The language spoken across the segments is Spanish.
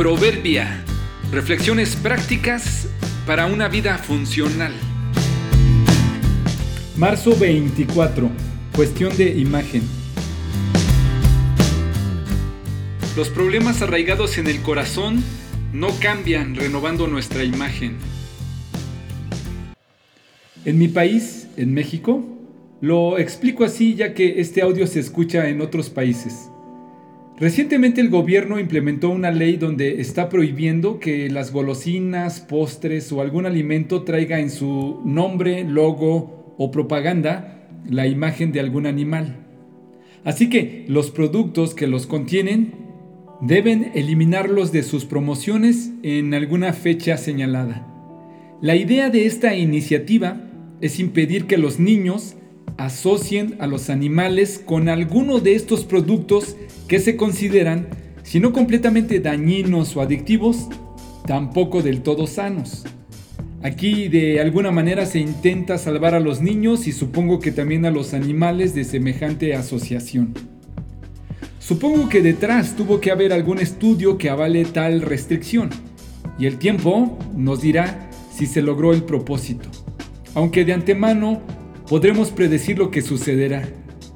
Proverbia. Reflexiones prácticas para una vida funcional. Marzo 24. Cuestión de imagen. Los problemas arraigados en el corazón no cambian renovando nuestra imagen. En mi país, en México, lo explico así ya que este audio se escucha en otros países. Recientemente el gobierno implementó una ley donde está prohibiendo que las golosinas, postres o algún alimento traiga en su nombre, logo o propaganda la imagen de algún animal. Así que los productos que los contienen deben eliminarlos de sus promociones en alguna fecha señalada. La idea de esta iniciativa es impedir que los niños asocien a los animales con alguno de estos productos que se consideran, si no completamente dañinos o adictivos, tampoco del todo sanos. Aquí de alguna manera se intenta salvar a los niños y supongo que también a los animales de semejante asociación. Supongo que detrás tuvo que haber algún estudio que avale tal restricción y el tiempo nos dirá si se logró el propósito. Aunque de antemano podremos predecir lo que sucederá.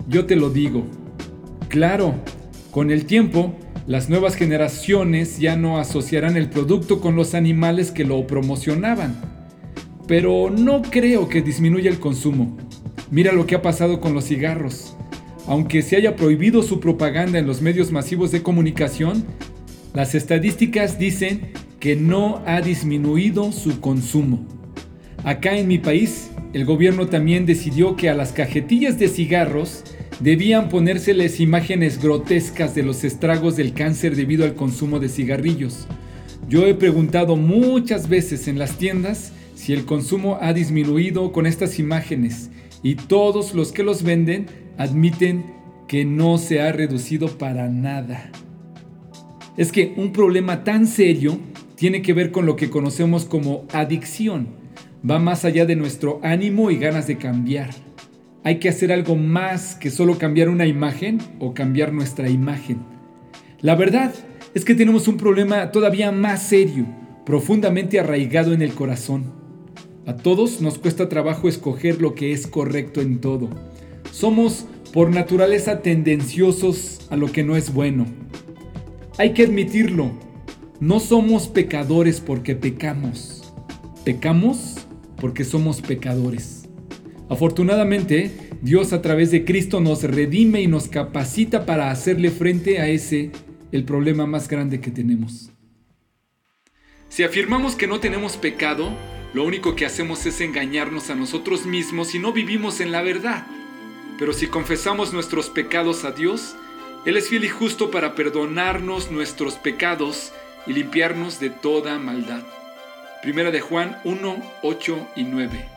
Yo te lo digo. Claro, con el tiempo, las nuevas generaciones ya no asociarán el producto con los animales que lo promocionaban. Pero no creo que disminuya el consumo. Mira lo que ha pasado con los cigarros. Aunque se haya prohibido su propaganda en los medios masivos de comunicación, las estadísticas dicen que no ha disminuido su consumo. Acá en mi país, el gobierno también decidió que a las cajetillas de cigarros debían ponérseles imágenes grotescas de los estragos del cáncer debido al consumo de cigarrillos. Yo he preguntado muchas veces en las tiendas si el consumo ha disminuido con estas imágenes y todos los que los venden admiten que no se ha reducido para nada. Es que un problema tan serio tiene que ver con lo que conocemos como adicción va más allá de nuestro ánimo y ganas de cambiar. Hay que hacer algo más que solo cambiar una imagen o cambiar nuestra imagen. La verdad es que tenemos un problema todavía más serio, profundamente arraigado en el corazón. A todos nos cuesta trabajo escoger lo que es correcto en todo. Somos por naturaleza tendenciosos a lo que no es bueno. Hay que admitirlo, no somos pecadores porque pecamos. Pecamos porque somos pecadores. Afortunadamente, Dios a través de Cristo nos redime y nos capacita para hacerle frente a ese, el problema más grande que tenemos. Si afirmamos que no tenemos pecado, lo único que hacemos es engañarnos a nosotros mismos y no vivimos en la verdad. Pero si confesamos nuestros pecados a Dios, Él es fiel y justo para perdonarnos nuestros pecados y limpiarnos de toda maldad. Primera de Juan 1, 8 y 9.